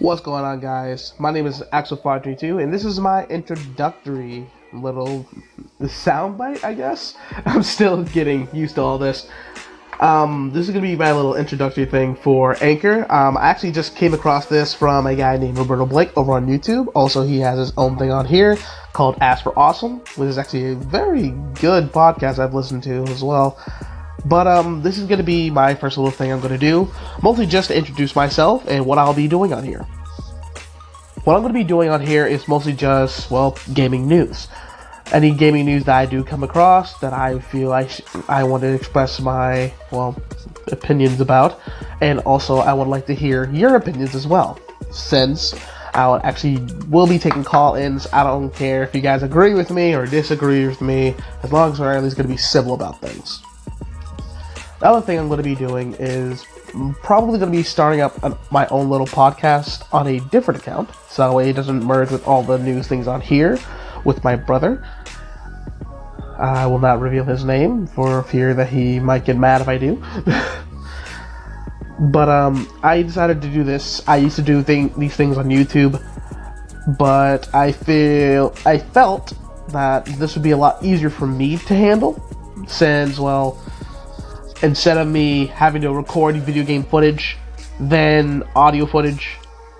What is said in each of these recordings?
What's going on, guys? My name is Axel532, and this is my introductory little soundbite, I guess. I'm still getting used to all this. Um, this is going to be my little introductory thing for Anchor. Um, I actually just came across this from a guy named Roberto Blake over on YouTube. Also, he has his own thing on here called Ask for Awesome, which is actually a very good podcast I've listened to as well. But um, this is going to be my first little thing I'm going to do, mostly just to introduce myself and what I'll be doing on here. What I'm going to be doing on here is mostly just, well, gaming news. Any gaming news that I do come across that I feel I, sh- I want to express my, well, opinions about. And also, I would like to hear your opinions as well. Since I actually will be taking call-ins. I don't care if you guys agree with me or disagree with me, as long as we're at least going to be civil about things. The other thing I'm going to be doing is probably going to be starting up my own little podcast on a different account, so it doesn't merge with all the news things on here with my brother. I will not reveal his name for fear that he might get mad if I do. but um, I decided to do this. I used to do thing, these things on YouTube, but I feel I felt that this would be a lot easier for me to handle, since well instead of me having to record video game footage, then audio footage,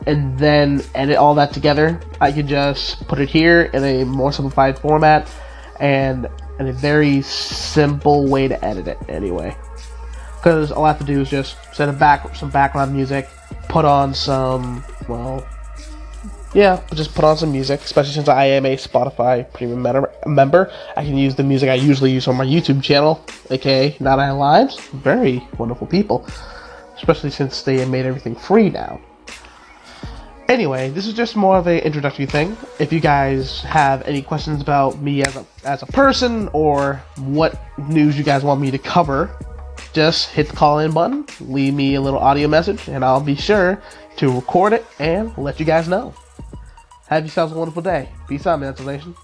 and then edit all that together, I could just put it here in a more simplified format and in a very simple way to edit it anyway. Because all I have to do is just set a back some background music, put on some well yeah, just put on some music, especially since I am a Spotify premium member. I can use the music I usually use on my YouTube channel, aka Not I Lives. Very wonderful people, especially since they made everything free now. Anyway, this is just more of an introductory thing. If you guys have any questions about me as a, as a person or what news you guys want me to cover, just hit the call in button, leave me a little audio message, and I'll be sure to record it and let you guys know. Have yourselves a wonderful day. Peace out, Mental Nation.